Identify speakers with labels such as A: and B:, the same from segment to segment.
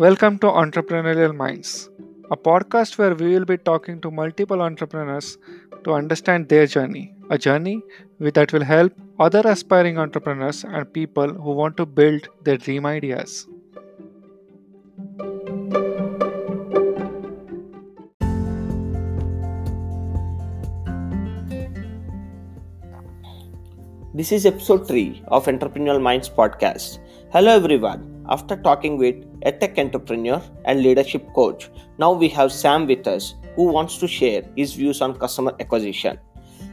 A: Welcome to Entrepreneurial Minds, a podcast where we will be talking to multiple entrepreneurs to understand their journey, a journey that will help other aspiring entrepreneurs and people who want to build their dream ideas.
B: This is episode 3 of Entrepreneurial Minds podcast. Hello everyone. After talking with a tech entrepreneur and leadership coach, now we have Sam with us who wants to share his views on customer acquisition.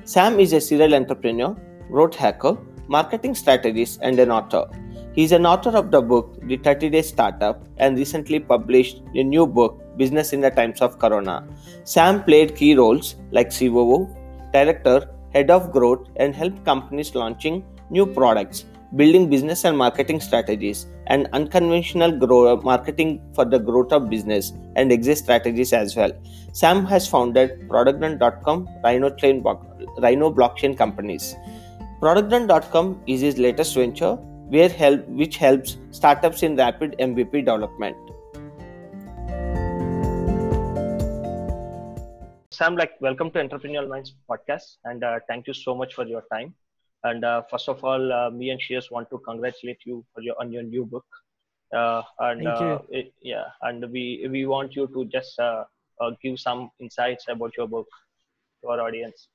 B: Sam is a serial entrepreneur, growth hacker, marketing strategist, and an author. He is an author of the book The 30 Day Startup and recently published a new book, Business in the Times of Corona. Sam played key roles like COO, director, head of growth, and helped companies launching new products, building business and marketing strategies, and unconventional grow- marketing for the growth of business and exit strategies as well. Sam has founded ProductRun.com, Rhino, Train, Rhino blockchain companies. ProductRun.com is his latest venture, where help, which helps startups in rapid MVP development. Sam, like, welcome to Entrepreneurial Minds podcast, and uh, thank you so much for your time. And uh, first of all, uh, me and Shears want to congratulate you for your on your new book. Uh, and
C: Thank you.
B: it- yeah, and we we want you to just uh, uh, give some insights about your book to our audience.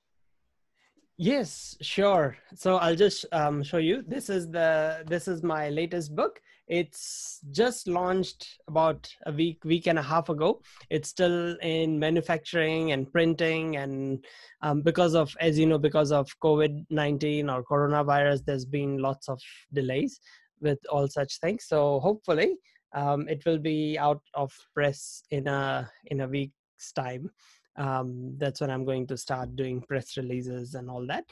C: Yes, sure. So I'll just um, show you. This is the this is my latest book. It's just launched about a week week and a half ago. It's still in manufacturing and printing, and um, because of as you know because of COVID nineteen or coronavirus, there's been lots of delays with all such things. So hopefully, um, it will be out of press in a in a week's time um, that's when i'm going to start doing press releases and all that.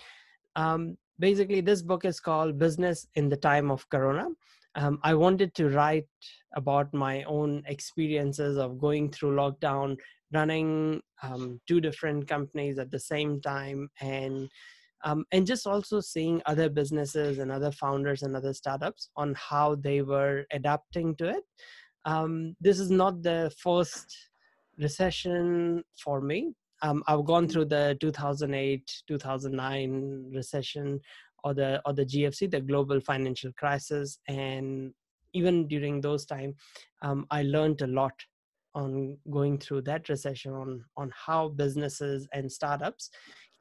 C: Um, basically this book is called business in the time of corona. Um, i wanted to write about my own experiences of going through lockdown running um, two different companies at the same time and um, and just also seeing other businesses and other founders and other startups on how they were adapting to it. Um, this is not the first recession for me. Um, I've gone through the 2008, 2009 recession, or the or the GFC, the global financial crisis, and even during those time, um, I learned a lot on going through that recession on on how businesses and startups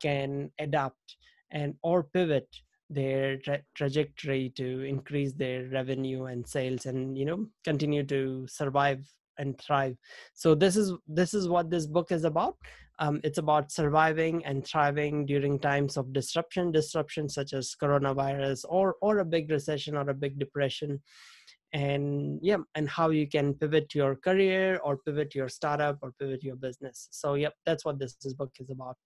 C: can adapt and or pivot their tra- trajectory to increase their revenue and sales and you know continue to survive and thrive so this is this is what this book is about um, it's about surviving and thriving during times of disruption disruption such as coronavirus or or a big recession or a big depression and yeah and how you can pivot your career or pivot your startup or pivot your business so yep that's what this, this book is about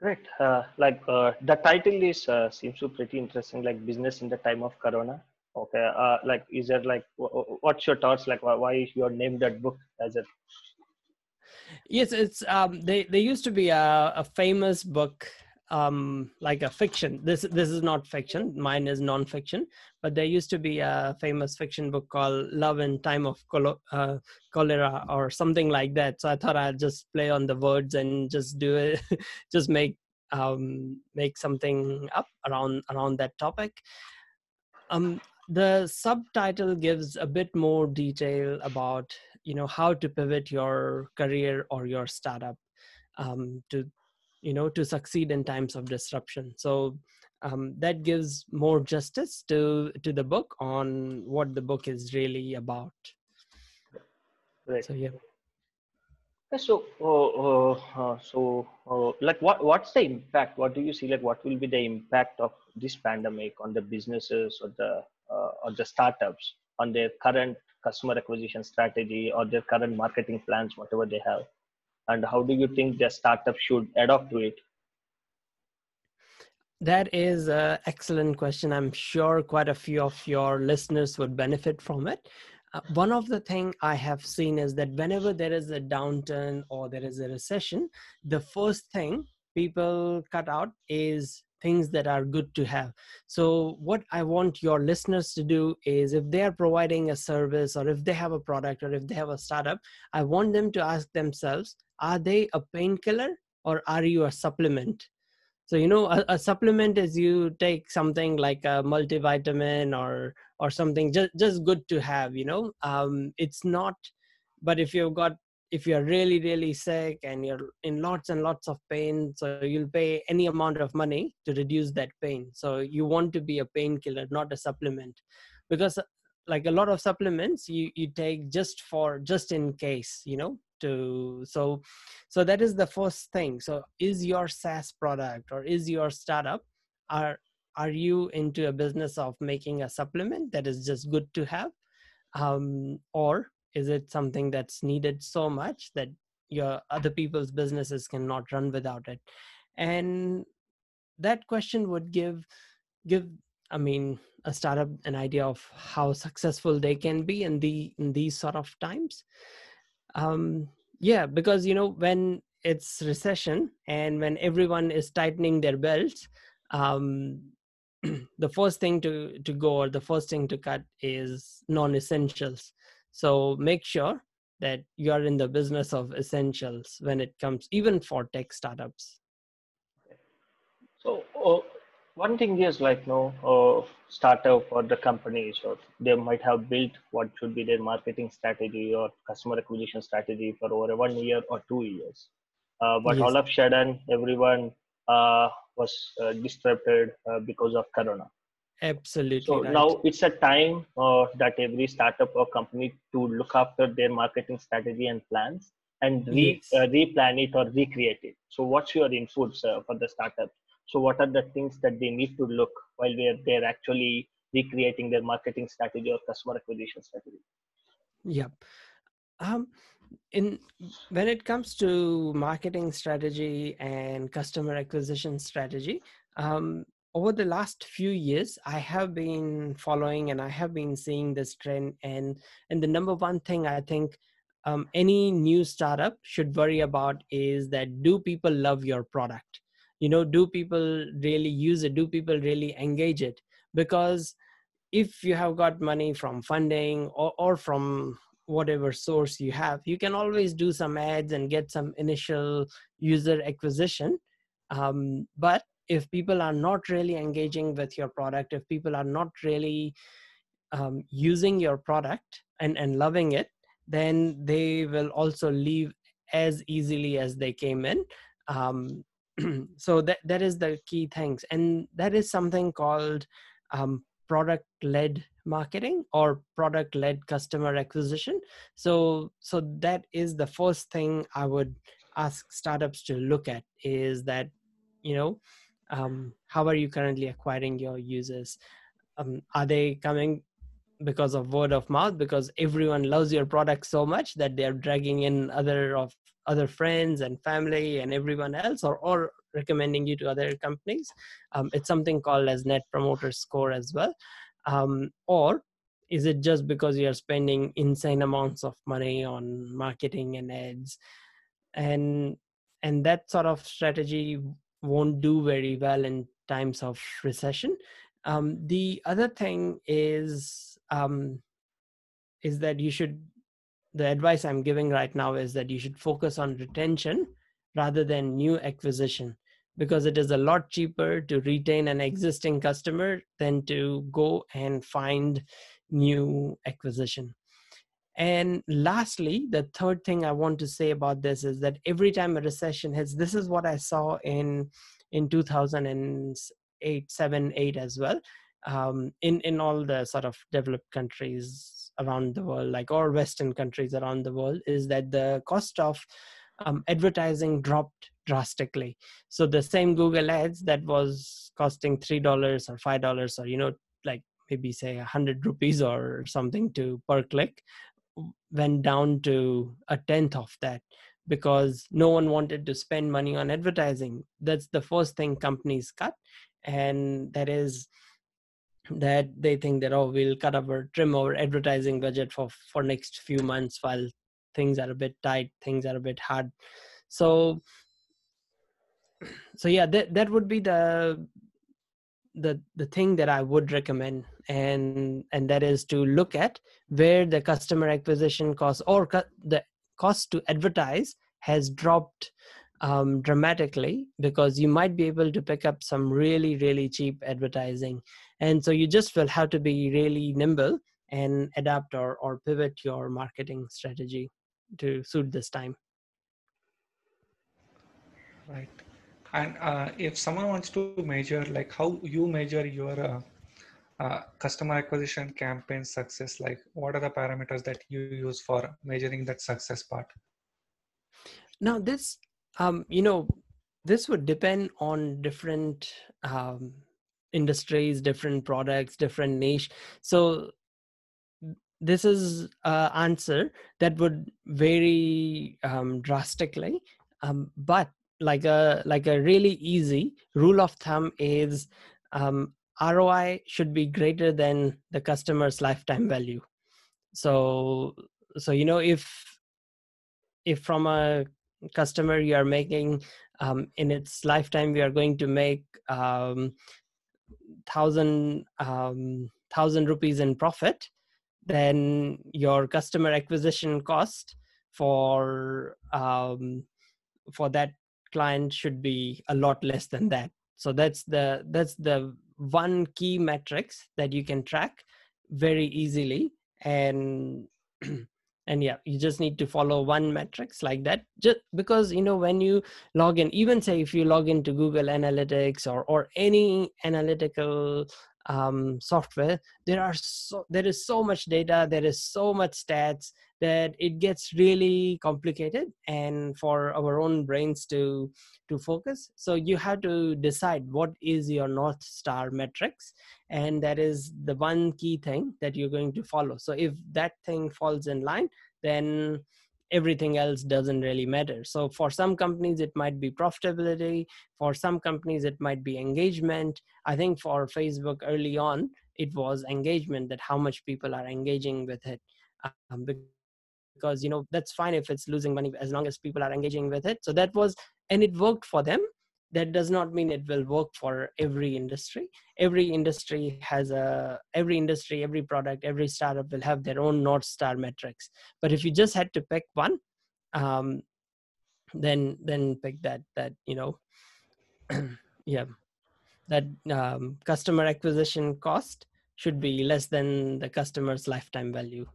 B: Great. Uh, like uh, the title is uh, seems to pretty interesting. Like business in the time of Corona. Okay. Uh, like is there like wh- wh- what's your thoughts? Like why, you named that book as it
C: yes it's um they there used to be a, a famous book um like a fiction this this is not fiction mine is non-fiction but there used to be a famous fiction book called love in time of Colo- uh, cholera or something like that so i thought i'd just play on the words and just do it just make um make something up around around that topic um the subtitle gives a bit more detail about you know how to pivot your career or your startup um, to you know to succeed in times of disruption so um, that gives more justice to to the book on what the book is really about
B: Right.
C: so yeah
B: So, uh, uh, uh, so, uh, like, what what's the impact? What do you see? Like, what will be the impact of this pandemic on the businesses or the or the startups on their current customer acquisition strategy or their current marketing plans, whatever they have, and how do you think their startup should adapt to it?
C: That is an excellent question. I'm sure quite a few of your listeners would benefit from it. Uh, one of the thing I have seen is that whenever there is a downturn or there is a recession, the first thing people cut out is things that are good to have. So what i want your listeners to do is if they are providing a service or if they have a product or if they have a startup i want them to ask themselves are they a painkiller or are you a supplement? So you know a, a, supplement is you take something like a multivitamin or or something just just good to have you know? Um it's not but if you've got if you're really really sick and you're in lots and lots of pain so you'll pay any amount of money to reduce that pain. So you want to be a painkiller not a supplement. Because like a lot of supplements you you take just for just in case you know to so so that is the first thing. So is your saas product or is your startup are are you into a business of making a supplement that is just good to have? Um, or is it something that's needed so much that your other people's businesses cannot run without it? And that question would give give i mean a startup an idea of how successful they can be in the in these sort of times. Um yeah because you know when it's recession and when everyone is tightening their belts um the first thing to to go or the first thing to cut is non-essentials so make sure that you are in the business of essentials when it comes even for tech startups.
D: So uh, one thing is like no uh, startup or the companies or they might have built what should be their marketing strategy or customer acquisition strategy for over one year or two years. Uh, but yes. all of a sudden everyone uh, was uh, disrupted uh, because of corona
C: absolutely
D: so
C: right.
D: now it's a time uh, that every startup or company to look after their marketing strategy and plans and re, yes. replan it or recreate it so what's your inputs for the startup so what are the things that they need to look while they're, they're actually recreating their marketing strategy or customer acquisition strategy?
C: Yep. Um, in when it comes to marketing strategy and customer acquisition strategy, um, over the last few years, I have been following and I have been seeing this trend. And and the number one thing I think um, any new startup should worry about is that do people love your product? you know do people really use it do people really engage it because if you have got money from funding or, or from whatever source you have you can always do some ads and get some initial user acquisition um, but if people are not really engaging with your product if people are not really um, using your product and, and loving it then they will also leave as easily as they came in. Um, so that that is the key things. And that is something called um, product led marketing or product led customer acquisition. So so that is the first thing i would ask startups to look at is that you know um, how are you currently acquiring your users? Um, are they coming because of word of mouth? Because everyone loves your product so much that they're dragging in other of other friends and family and everyone else or, or recommending you to other companies? Um, it's something called as net promoter score as well. Um, or is it just because you're spending insane amounts of money on marketing and ads? And and that sort of strategy won't do very well in times of recession. Um, the other thing is um, is that you should the advice i'm giving right now is that you should focus on retention rather than new acquisition because it is a lot cheaper to retain an existing customer than to go and find new acquisition and lastly the third thing i want to say about this is that every time a recession hits this is what i saw in in 2008 7 8 as well um, in in all the sort of developed countries around the world like or western countries around the world is that the cost of um, advertising dropped drastically. So the same google ads that was costing three dollars or five dollars or you know like maybe say a hundred rupees or something to per click went down to a tenth of that because no one wanted to spend money on advertising. That's the first thing companies cut and that is that they think that oh we'll cut our trim our advertising budget for for next few months while things are a bit tight things are a bit hard. So so yeah that that would be the the the thing that I would recommend, and and that is to look at where the customer acquisition cost or the cost to advertise has dropped um, dramatically because you might be able to pick up some really really cheap advertising, and so you just will have to be really nimble and adapt or or pivot your marketing strategy to suit this time.
A: Right. And uh, if someone wants to measure, like how you measure your uh, uh, customer acquisition campaign success, like what are the parameters that you use for measuring that success part?
C: Now, this, um, you know, this would depend on different um, industries, different products, different niche. So this is an answer that would vary um, drastically um, but like a like a really easy rule of thumb is um, ROI should be greater than the customer's lifetime value. So so you know if if from a customer you are making um, in its lifetime we are going to make um, thousand um, thousand rupees in profit, then your customer acquisition cost for um, for that client should be a lot less than that so that's the that's the one key metrics that you can track very easily and and yeah you just need to follow one metrics like that. Just because you know when you log in even say if you log into google analytics or or any analytical um, software there are so there is so much data there is so much stats that it gets really complicated and for our own brains to to focus. So you have to decide what is your north star metrics and that is the one key thing that you're going to follow. So if that thing falls in line then everything else doesn't really matter. So for some companies it might be profitability. For some companies it might be engagement. I think for facebook early on it was engagement that how much people are engaging with it. Um, because you know that's fine if it's losing money as long as people are engaging with it. So that was and it worked for them that does not mean it will work for every industry. Every industry has a every industry every product every startup will have their own north star metrics. But if you just had to pick one um, then then pick that that you know yeah that um, customer acquisition cost should be less than the customer's lifetime value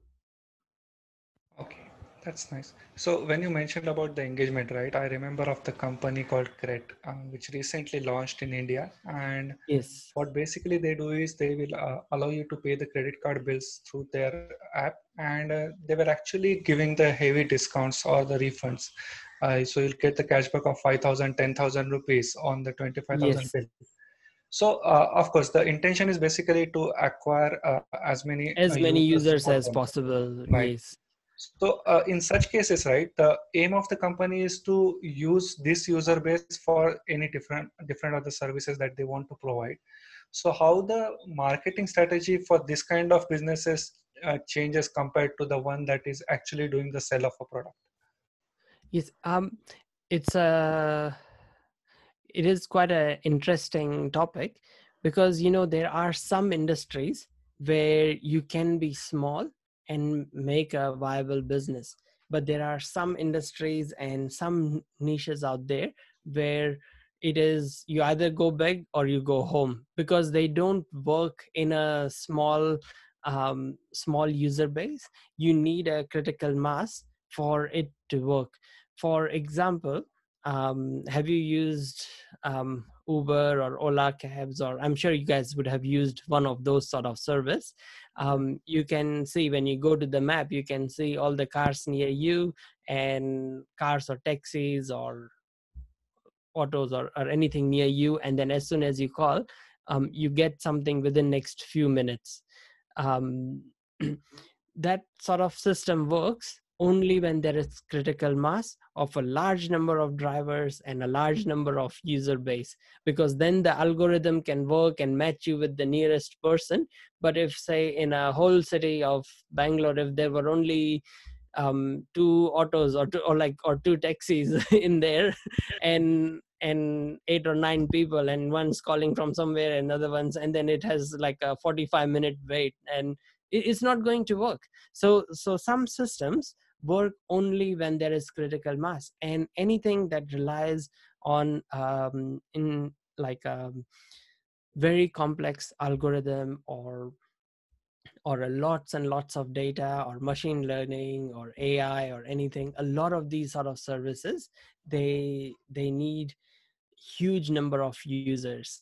A: that's nice. So when you mentioned about the engagement, right? I remember of the company called Cred, um, which recently launched in India. And
C: yes
A: what basically they do is they will uh, allow you to pay the credit card bills through their app, and uh, they were actually giving the heavy discounts or the refunds. Uh, so you'll get the cashback of 5,000, 10,000 rupees on the 25,000
C: Yes.
A: bill. So uh, of course, the intention is basically to acquire uh, as many
C: as
A: uh,
C: many users as
A: possible.
C: possible
A: Right.
C: yes
A: So uh, in such cases, right, the aim of the company is to use this user base for any different different other services that they want to provide. So how the marketing strategy for this kind of businesses uh, changes compared to the one that is actually doing the sell of a product?
C: Yes, um, it's a it is quite a interesting topic because you know there are some industries where you can be small and make a viable business, but there are some industries and some niches out there where it is you either go big or you go home because they don't work in a small um, small user base. You need a critical mass for it to work. For example um, have you used um, uber or ola cabs? Or i'm sure you guys would have used one of those sort of service um, you can see when you go to the map you can see all the cars near you and cars or taxis or autos or, or anything near you. And then as soon as you call um, you get something within next few minutes. Um, that sort of system works only when there is critical mass of a large number of drivers and a large number of user base. Because then the algorithm can work and match you with the nearest person. But if say in a whole city of bangalore if there were only um, two autos or two, or like or two taxis in there and and eight or nine people and one's calling from somewhere another one's and then it has like a 45 minute wait and it's not going to work. So so some systems work only when there is critical mass. And anything that relies on um, in like a um, very complex algorithm or or lots and lots of data or machine learning or ai or anything a lot of these sort of services they they need huge number of users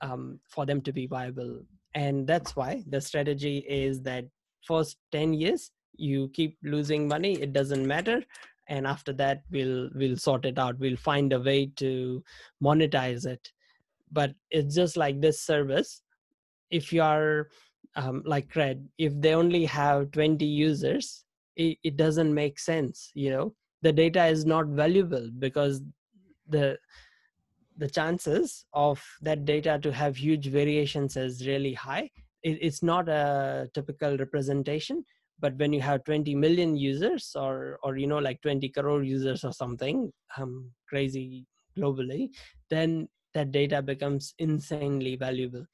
C: um, for them to be viable. And that's why the strategy is that first 10 years you keep losing money it doesn't matter. And after that we'll we'll sort it out. We'll find a way to monetize it. But it's just like this service if you are um, like cred if they only have 20 users it, it doesn't make sense you know? The data is not valuable because the the chances of that data to have huge variations is really high. It, it's not a typical representation but when you have 20 million users or or you know like 20 crore users or something um crazy globally then that data becomes insanely valuable.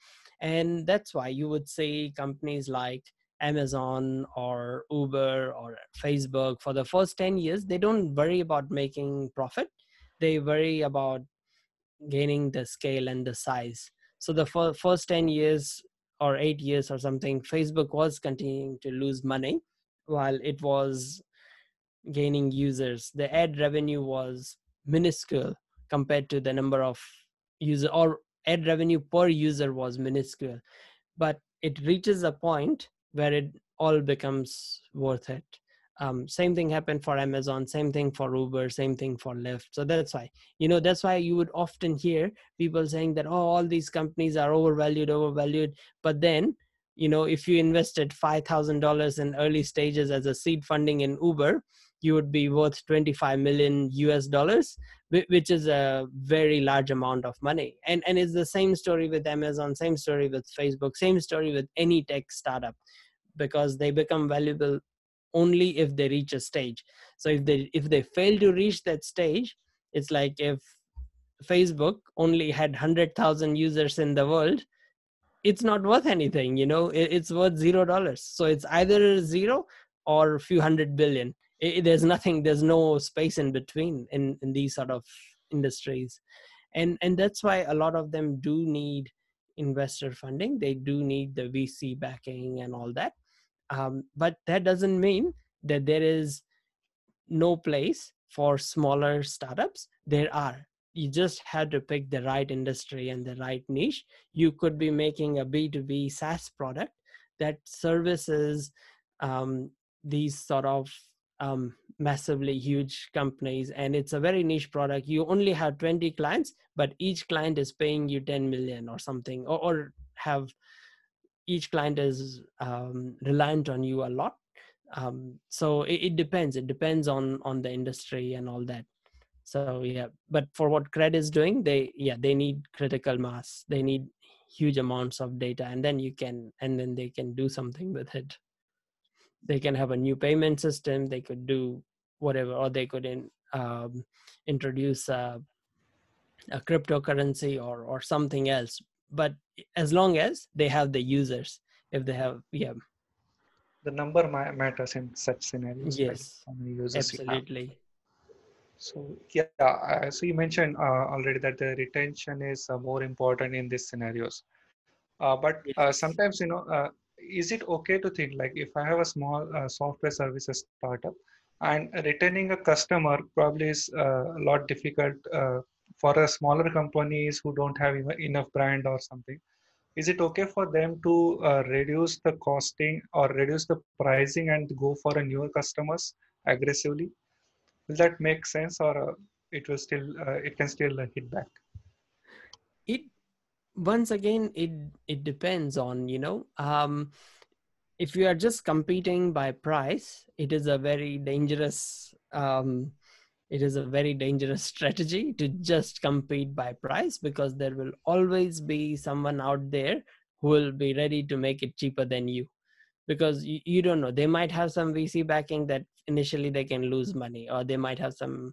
C: And that's why you would see companies like amazon or uber or facebook for the first 10 years they don't worry about making profit. They worry about gaining the scale and the size. So the first 10 years or 8 years or something facebook was continuing to lose money while it was gaining users. The ad revenue was minuscule compared to the number of user or ad revenue per user was minuscule. But it reaches a point where it all becomes worth it um, same thing happened for amazon same thing for uber same thing for lyft. So that's why you know that's why you would often hear people saying that oh all these companies are overvalued overvalued. But then you know if you invested $5000 in early stages as a seed funding in uber you would be worth 25 million us dollars which is a very large amount of money. And and it's the same story with amazon same story with facebook same story with any tech startup because they become valuable only if they reach a stage. So if they if they fail to reach that stage it's like if facebook only had 100000 users in the world it's not worth anything you know? It's worth zero dollars. So it's either zero or a few hundred billion. It, there's nothing there's no space in between in in these sort of industries. And and that's why a lot of them do need investor funding. They do need the vc backing and all that um, but that doesn't mean that there is no place for smaller startups. There are. You just have to pick the right industry and the right niche. You could be making a b2b saas product that services um, these sort of um, massively huge companies and it's a very niche product. You only have 20 clients but each client is paying you 10 million or something or, or have each client is um, reliant on you a lot. Um, so it, it, depends. It depends on on the industry and all that. So yeah. But for what cred is doing they yeah they need critical mass. They need huge amounts of data and then you can and then they can do something with it. They can have a new payment system. They could do whatever or they could in, um, introduce a, a cryptocurrency or or something else but as long as they have the users if they have yeah.
A: The number matters in such scenarios
C: yes absolutely.
A: So yeah uh, so you mentioned uh, already that the retention is uh, more important in these scenarios. Uh, but uh, yes. sometimes you know uh, is it okay to think like if I have a small uh, software services startup and retaining a customer probably is uh, a lot difficult uh, for a smaller companies who don't have enough brand or something is it okay for them to uh, reduce the costing or reduce the pricing and go for a newer customers aggressively? Will that make sense or uh, it will still uh, it can still hit back?
C: It once again it it depends on you know um if you are just competing by price it is a very dangerous um it is a very dangerous strategy to just compete by price because there will always be someone out there who will be ready to make it cheaper than you. Because you, you don't know they might have some vc backing that initially they can lose money or they might have some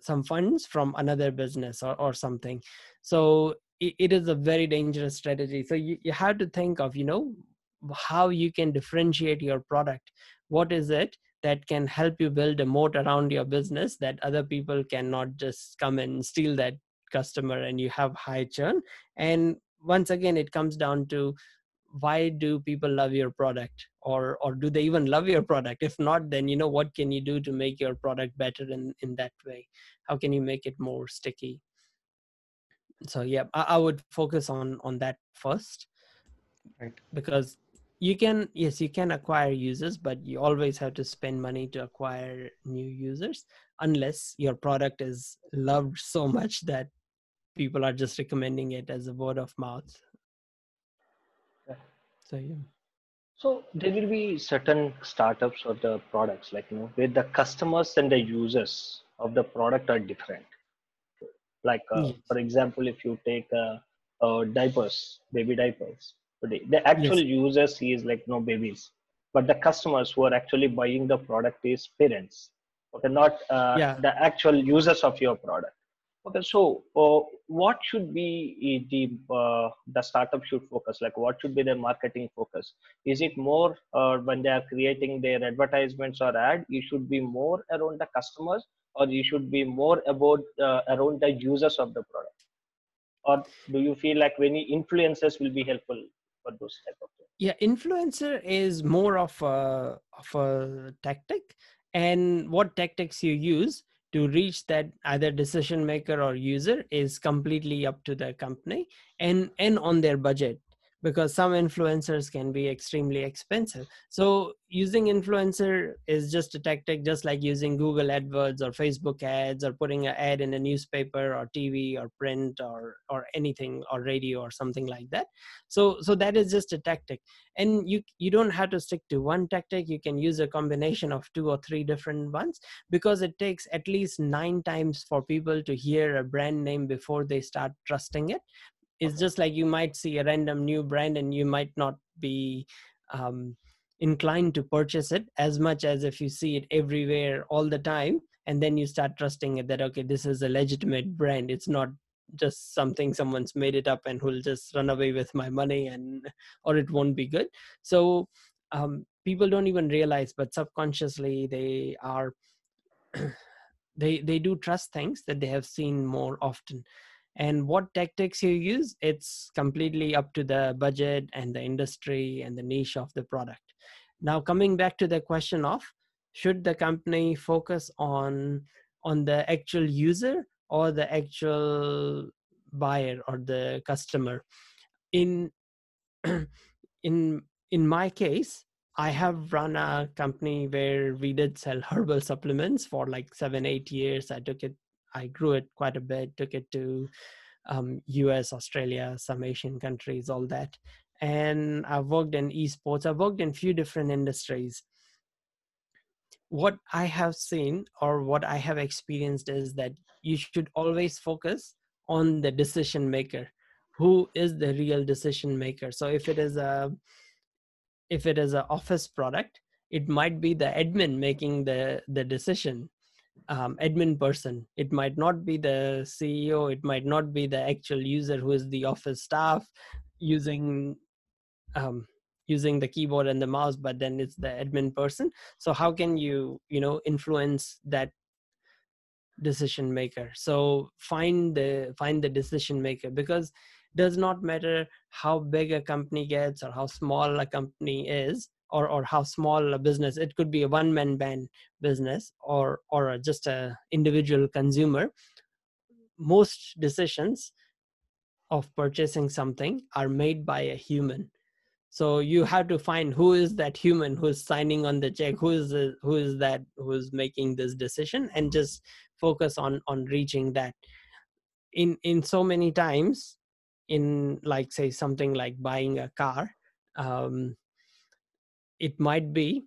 C: some funds from another business or, or something. So it, it is a very dangerous strategy. So you, you have to think of you know how you can differentiate your product. What is it that can help you build a moat around your business that other people cannot just come and steal that customer and you have high churn. And once again it comes down to why do people love your product or or do they even love your product? If not then you know what can you do to make your product better in in that way? How can you make it more sticky? So yeah i, I would focus on on that first
A: Right.
C: because you can yes you can acquire users but you always have to spend money to acquire new users unless your product is loved so much that people are just recommending it as a word of mouth so yeah
D: So there will be certain startups or the products like you know where the customers and the users of the product are different. Like uh,
C: Yes.
D: for example, if you take uh, uh, diapers, baby diapers, today the actual users is like no babies, but the customers who are actually buying the product is parents. Okay, not uh,
C: Yeah.
D: the actual users of your product. Okay, so uh, what should be uh, the uh, the startup should focus? Like, what should be their marketing focus? Is it more uh, when they are creating their advertisements or ad? You should be more around the customers, or you should be more about uh, around the users of the product. Or do you feel like any influencers will be helpful for those type of things?
C: yeah influencer is more of a of a tactic and what tactics you use to reach that either decision maker or user is completely up to the company and and on their budget because some influencers can be extremely expensive. So using influencer is just a tactic just like using google adwords or facebook ads or putting an ad in a newspaper or tv or print or or anything or radio or something like that. So so that is just a tactic. And you you don't have to stick to one tactic. You can use a combination of two or three different ones because it takes at least nine times for people to hear a brand name before they start trusting it it's just like you might see a random new brand and you might not be um, inclined to purchase it as much as if you see it everywhere all the time. And then you start trusting it that okay this is a legitimate brand. It's not just something someone's made it up and who'll just run away with my money and or it won't be good. So um, people don't even realize but subconsciously they are they they do trust things that they have seen more often and what tactics you use it's completely up to the budget and the industry and the niche of the product. Now coming back to the question of should the company focus on on the actual user or the actual buyer or the customer? In in in my case i have run a company where we did sell herbal supplements for like 7 8 years. I took it i grew it quite a bit took it to um, us australia some asian countries all that. And i've worked in esports i've worked in few different industries. What i have seen or what i have experienced is that you should always focus on the decision maker. Who is the real decision maker? So if it is a if it is an office product it might be the admin making the the decision um, admin person it might not be the ceo it might not be the actual user who is the office staff using um, using the keyboard and the mouse but then it's the admin person so how can you you know influence that decision maker? So find the find the decision maker because does not matter how big a company gets or how small a company is or or how small a business it could be a one man band business or or just a individual consumer. Most decisions of purchasing something are made by a human. So you have to find who is that human who's signing on the check who is the, who is that who's making this decision and just focus on on reaching that. In in so many times in like say something like buying a car um it might be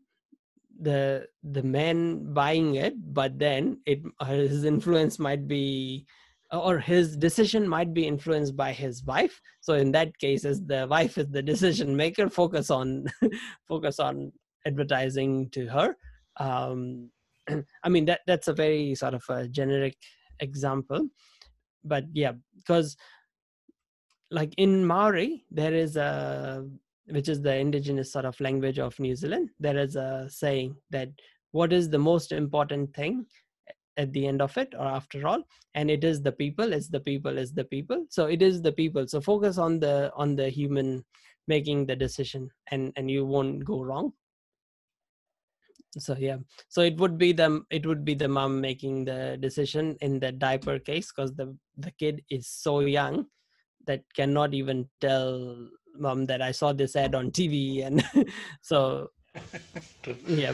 C: the the man buying it but then it his influence might be or his decision might be influenced by his wife. So in that case as the wife is the decision maker focus on focus on advertising to her. Um i mean that that's a very sort of a generic example but yeah because like in maori there is a which is the indigenous sort of language of new zealand there is a saying that what is the most important thing at the end of it or after all and it is the people it's the people it's the people. So it is the people. So focus on the on the human making the decision and and you won't go wrong. So yeah. So it would be the it would be the mom making the decision in the diaper case because the the kid is so young that cannot even tell mom that i saw this ad on tv and so yeah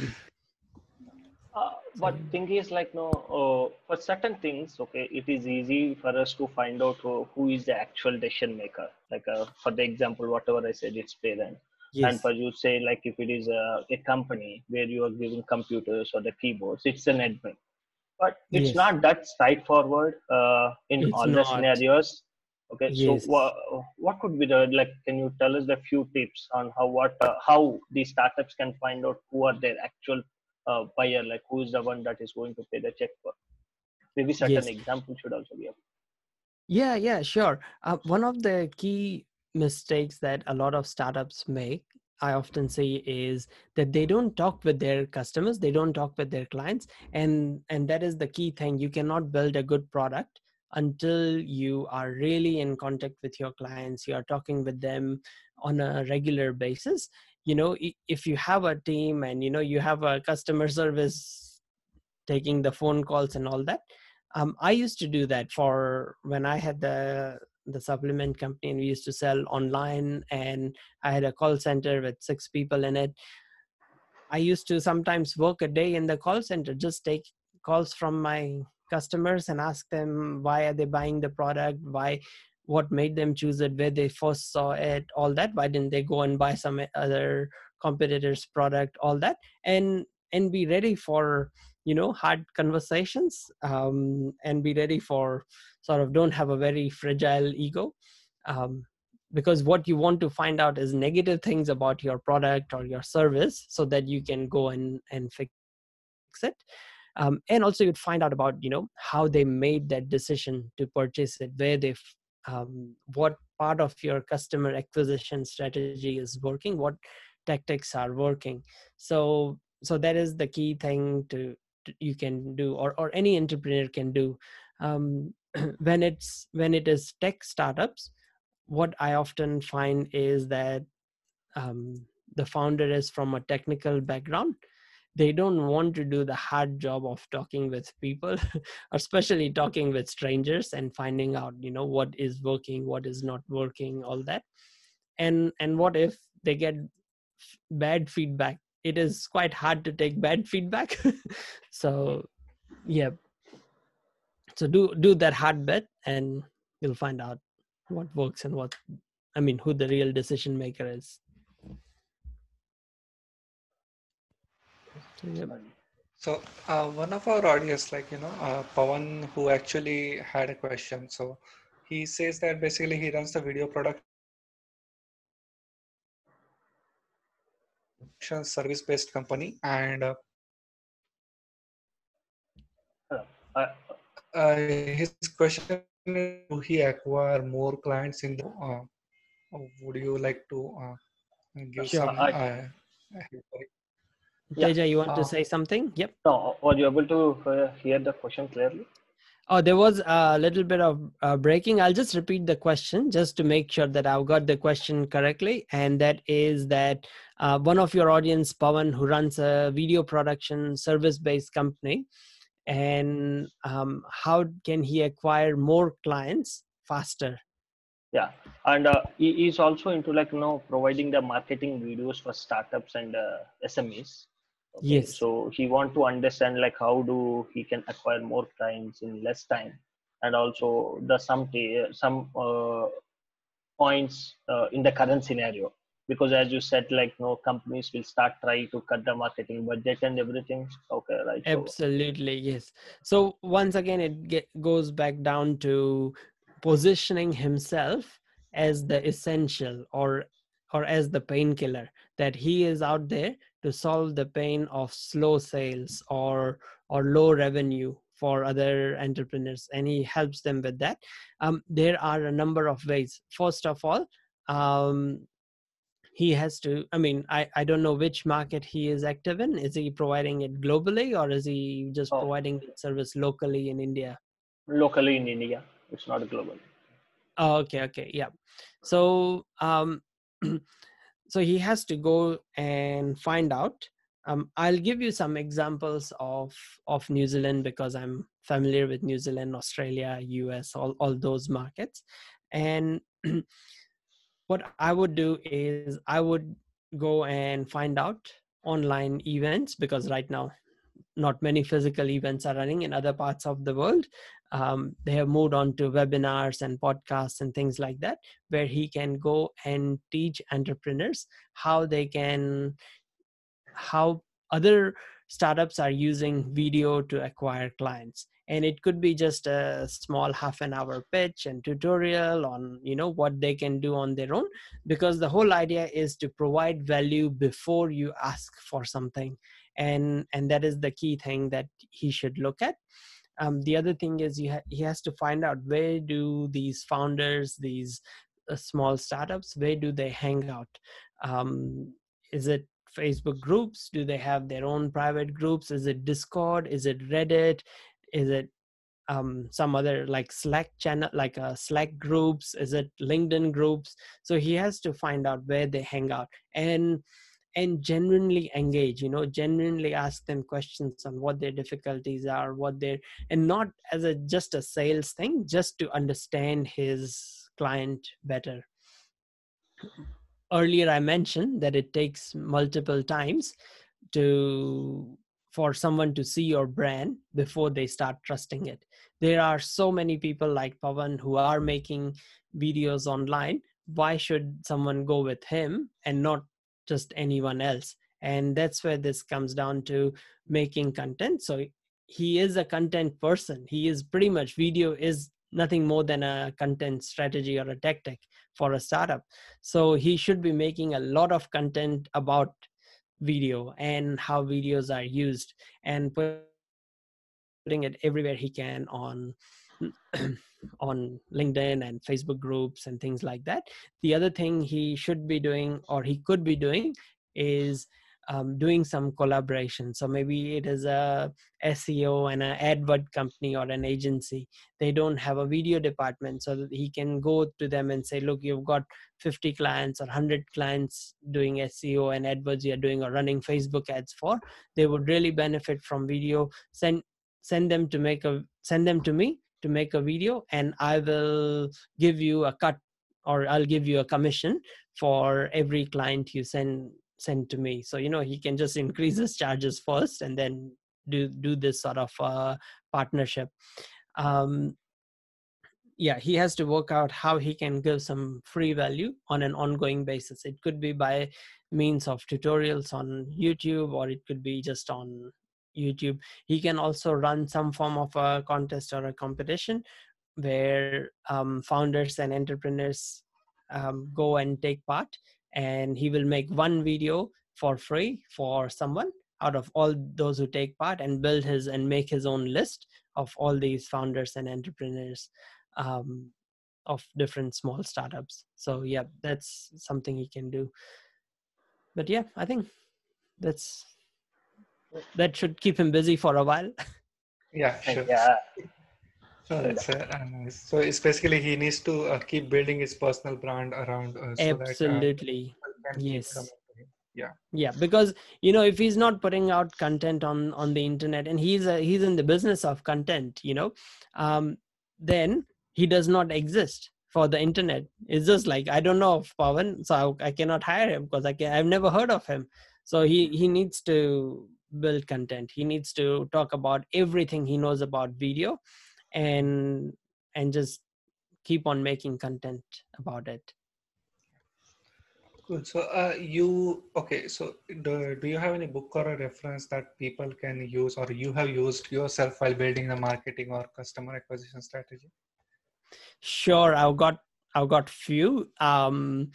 D: uh, but thing is like no uh, for certain things okay it is easy for us to find out who, who is the actual decision maker like uh, for the example whatever i said it's parent yes. and for you say like if it is a, a company where you are giving computers or the keyboards it's an admin but it's yes. not that straightforward uh, in it's all not. the scenarios okay yes. so wha- what could be the like can you tell us the few tips on how what uh, how these startups can find out who are their actual uh, buyer like who is the one that is going to pay the check for maybe certain yes. examples should also be available.
C: yeah yeah sure uh, one of the key mistakes that a lot of startups make i often say is that they don't talk with their customers they don't talk with their clients and and that is the key thing you cannot build a good product until you are really in contact with your clients you are talking with them on a regular basis you know if you have a team and you know you have a customer service taking the phone calls and all that um, i used to do that for when i had the the supplement company and we used to sell online and i had a call center with six people in it. I used to sometimes work a day in the call center just take calls from my customers and ask them why are they buying the product why what made them choose it where they first saw it all that. Why didn't they go and buy some other competitors product all that and and be ready for you know hard conversations um, and be ready for sort of don't have a very fragile ego um, because what you want to find out is negative things about your product or your service so that you can go and and fix it um, and also you'd find out about you know how they made that decision to purchase it where they um, what part of your customer acquisition strategy is working what tactics are working. So so that is the key thing to, to you can do or or any entrepreneur can do. Um, when it's when it is tech startups what i often find is that um, the founder is from a technical background they don't want to do the hard job of talking with people especially talking with strangers and finding out you know what is working what is not working all that. And and what if they get bad feedback? It is quite hard to take bad feedback. So yeah. So do do that hard bit and you'll find out what works and what i mean who the real decision maker is
A: So uh, one of our audience, like you know, uh, Pawan, who actually had a question. So he says that basically he runs the video production service-based company, and uh, uh, uh his question is: Do he acquire more clients in the? Uh, would you like to uh, give sure, some? I,
C: Teja, you want uh, to say something? Yep.
D: No, were you able to uh, hear the question clearly?
C: Oh, there was a little bit of uh, breaking. I'll just repeat the question just to make sure that I've got the question correctly. And that is that uh, one of your audience, Pawan, who runs a video production service based company, and um, how can he acquire more clients faster?
D: Yeah, and uh, he is also into like you know providing the marketing videos for startups and uh, SMEs
C: Okay? Yes.
D: So he want to understand like how do he can acquire more clients in less time, and also the some some uh, points uh, in the current scenario because as you said like no companies will start trying to cut the marketing budget and everything okay right
C: absolutely so, yes so once again it get, goes back down to positioning himself as the essential or or as the painkiller that he is out there to solve the pain of slow sales or or low revenue for other entrepreneurs and he helps them with that um, there are a number of ways first of all um, he has to i mean I, I don't know which market he is active in is he providing it globally or is he just
D: Oh.
C: providing the service locally in india
D: locally in India. It's not global.
C: Oh, okay, okay, yeah. So, um, so he has to go and find out. Um, I'll give you some examples of of New Zealand because I'm familiar with New Zealand, Australia, US, all all those markets. And what I would do is I would go and find out online events because right now not many physical events are running in other parts of the world um, they have moved on to webinars and podcasts and things like that where he can go and teach entrepreneurs how they can how other startups are using video to acquire clients. And it could be just a small half an hour pitch and tutorial on you know what they can do on their own because the whole idea is to provide value before you ask for something. And and that is the key thing that he should look at um, the other thing is ha- he has to find out where do these founders these uh, small startups where do they hang out? Um, is it facebook groups? Do they have their own private groups? Is it discord? Is it reddit? Is it um, some other like slack channel like uh, slack groups? Is it linkedin groups? So he has to find out where they hang out. And and genuinely engage you know genuinely ask them questions on what their difficulties are what their and not as a just a sales thing just to understand his client better. Earlier i mentioned that it takes multiple times to for someone to see your brand before they start trusting it. There are so many people like pavan who are making videos online. Why should someone go with him and not just anyone else. And that's where this comes down to making content. So he is a content person. He is pretty much video is nothing more than a content strategy or a tactic for a startup. So he should be making a lot of content about video and how videos are used and putting it everywhere he can on on linkedin and facebook groups and things like that. The other thing he should be doing or he could be doing is um, doing some collaboration. So maybe it is a seo and an advert company or an agency. They don't have a video department so he can go to them and say look you've got 50 clients or 100 clients doing seo and adverts you're doing or running facebook ads for. They would really benefit from video. Send send them to make a send them to me to make a video and i will give you a cut or i'll give you a commission for every client you send send to me. So you know he can just increase his charges first and then do do this sort of uh, partnership. Um yeah he has to work out how he can give some free value on an ongoing basis. It could be by means of tutorials on youtube or it could be just on youtube. He can also run some form of a contest or a competition where um, founders and entrepreneurs um, go and take part and he will make one video for free for someone out of all those who take part and build his and make his own list of all these founders and entrepreneurs um, of different small startups. So yeah that's something he can do. But yeah i think that's that should keep him busy for a while
A: Yeah, sure.
D: Yeah.
A: So that's uh, uh, nice. So it's basically he needs to uh, keep building his personal brand around. Uh, so that, uh,
C: absolutely
A: people
C: Yes.
A: coming to him.
C: yeah because you know if he's not putting out content on on the internet and he's a, he's in the business of content you know um then he does not exist for the internet it's just like i don't know of pavan so I, I cannot hire him because i can i've never heard of him so he he needs to build content he needs to talk about everything he knows about video and and just keep on making content about it
A: Cool. So uh, you okay? So do, do you have any book or a reference that people can use, or you have used yourself while building the marketing or customer acquisition strategy?
C: Sure, I've got I've got few. Um,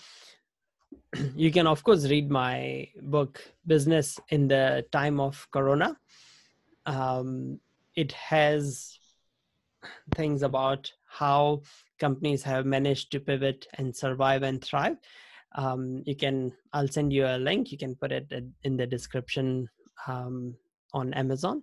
C: you can of course read my book, Business in the Time of Corona. Um, it has things about how companies have managed to pivot and survive and thrive. Um, you can i'll send you a link. You can put it in the description um, on amazon.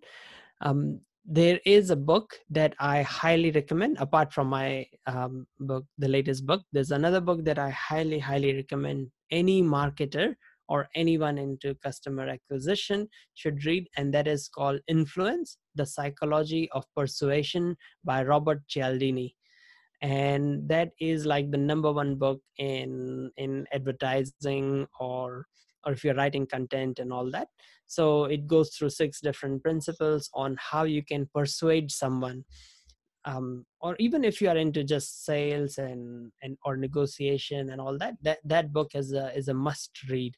C: Um, there is a book that i highly recommend apart from my um, book the latest book. There's another book that i highly highly recommend any marketer or anyone into customer acquisition should read and that is called influence the psychology of persuasion by robert cialdini. And that is like the number one book in in advertising or or if you're writing content and all that. So it goes through six different principles on how you can persuade someone um, or even if you are into just sales and and or negotiation and all that that that book is a is a must read.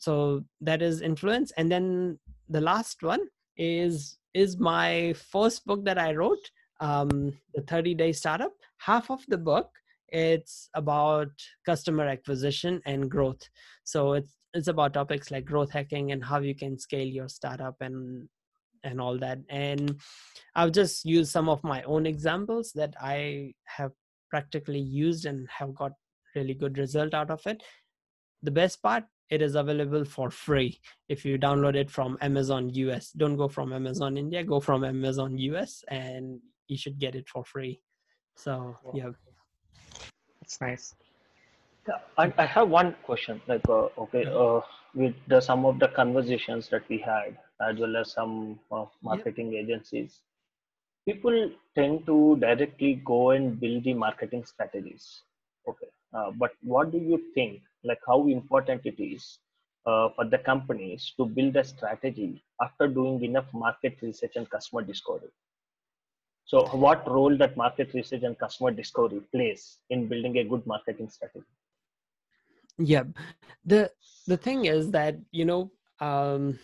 C: So that is influence. And then the last one is is my first book that i wrote um, the 30 day startup. Half of the book it's about customer acquisition and growth. So it's it's about topics like growth hacking and how you can scale your startup and and all that and i've just used some of my own examples that i have practically used and have got really good result out of it the best part it is available for free if you download it from amazon us don't go from amazon india go from amazon us and you should get it for free. So yeah,
A: it's nice.
D: Yeah, I, I have one question. Like, uh, okay, uh, with the some of the conversations that we had, as well as some uh, marketing yeah. agencies, people tend to directly go and build the marketing strategies. Okay, uh, but what do you think? Like, how important it is uh, for the companies to build a strategy after doing enough market research and customer discovery? So, what role that market research and customer discovery plays in building a good marketing strategy?
C: Yeah, the the thing is that you know um,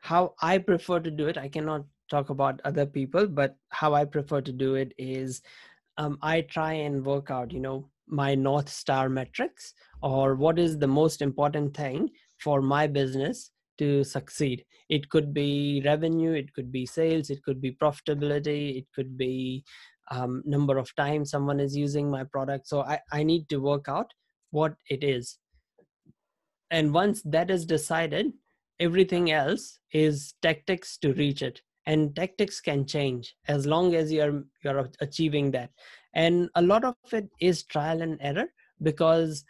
C: how I prefer to do it. I cannot talk about other people, but how I prefer to do it is um, I try and work out, you know, my north star metrics or what is the most important thing for my business to succeed it could be revenue it could be sales it could be profitability it could be um, number of times someone is using my product so I, I need to work out what it is and once that is decided everything else is tactics to reach it. And tactics can change as long as you're you're achieving that. And a lot of it is trial and error because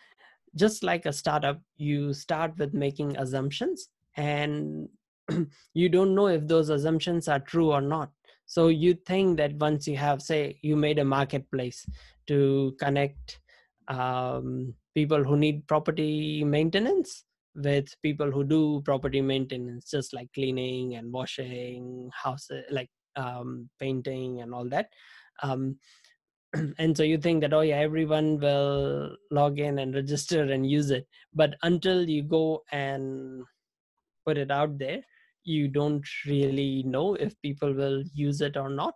C: just like a startup you start with making assumptions and you don't know if those assumptions are true or not. So you think that once you have say you made a marketplace to connect um, people who need property maintenance with people who do property maintenance just like cleaning and washing houses like um, painting and all that. Um, and so you think that oh yeah everyone will log in and register and use it. But until you go and put it out there you don't really know if people will use it or not.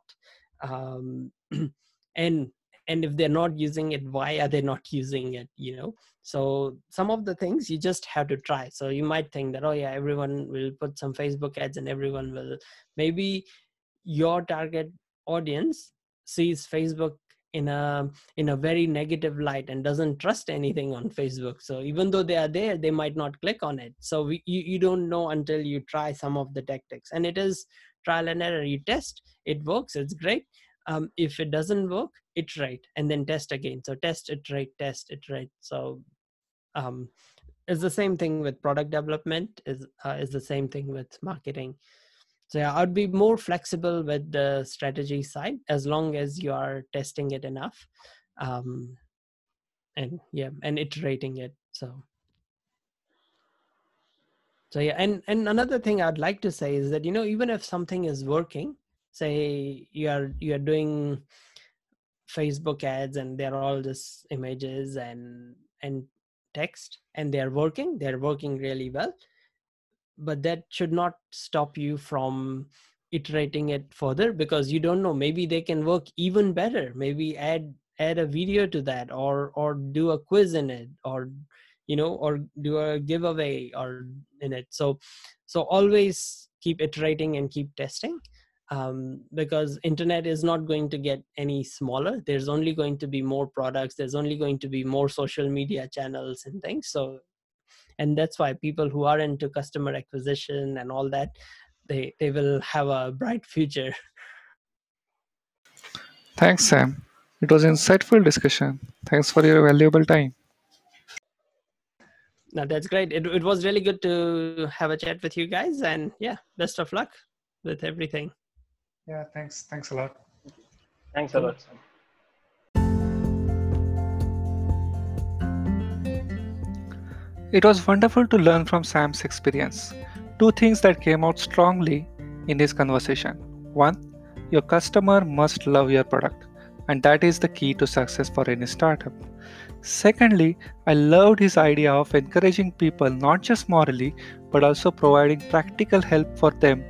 C: Um, and and if they're not using it why are they not using it you know? So some of the things you just have to try. So you might think that oh yeah everyone will put some facebook ads and everyone will maybe your target audience sees facebook in a in a very negative light and doesn't trust anything on facebook. So even though they are there they might not click on it. So we, you, you don't know until you try some of the tactics. And it is trial and error. You test. It works. It's great um, if it doesn't work iterate and then test again. So test iterate test iterate so um, it's the same thing with product development is uh, is the same thing with marketing. So yeah, I'd be more flexible with the strategy side as long as you are testing it enough, um, and yeah, and iterating it. So. So yeah, and and another thing I'd like to say is that you know even if something is working, say you are you are doing Facebook ads and they're all just images and and text and they're working, they're working really well but that should not stop you from iterating it further because you don't know maybe they can work even better. Maybe add add a video to that or or do a quiz in it or you know or do a giveaway or in it. So so always keep iterating and keep testing um, because internet is not going to get any smaller there's only going to be more products there's only going to be more social media channels and things so and that's why people who are into customer acquisition and all that they they will have a bright future
A: Thanks, Sam. It was an insightful discussion. Thanks for your valuable time.
C: now that's great it, it was really good to have a chat with you guys and yeah best of luck with everything
A: Yeah, thanks. Thanks a lot.
D: Thanks a lot. Sam.
A: It was wonderful to learn from Sam's experience. Two things that came out strongly in his conversation. One, your customer must love your product, and that is the key to success for any startup. Secondly, I loved his idea of encouraging people not just morally but also providing practical help for them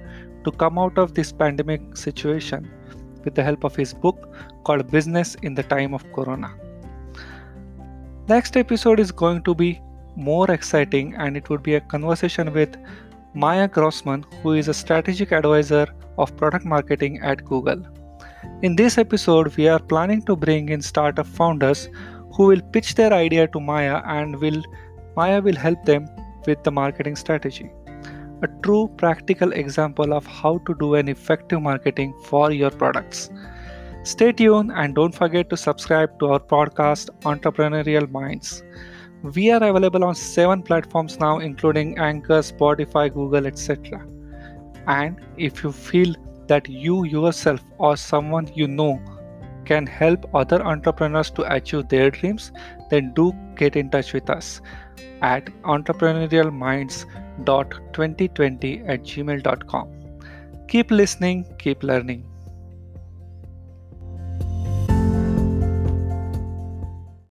A: to come out of this pandemic situation with the help of his book called Business in the Time of Corona. Next episode is going to be more exciting and it would be a conversation with Maya Grossman, who is a strategic advisor of product marketing at Google. In this episode, we are planning to bring in startup founders who will pitch their idea to Maya and will Maya will help them with the marketing strategy. A true practical example of how to do an effective marketing for your products. Stay tuned and don't forget to subscribe to our podcast Entrepreneurial Minds. We are available on seven platforms now, including Anchor, Spotify, Google, etc. And if you feel that you yourself or someone you know can help other entrepreneurs to achieve their dreams, then do get in touch with us at entrepreneurialminds.2020 at gmail.com. Keep listening, keep learning.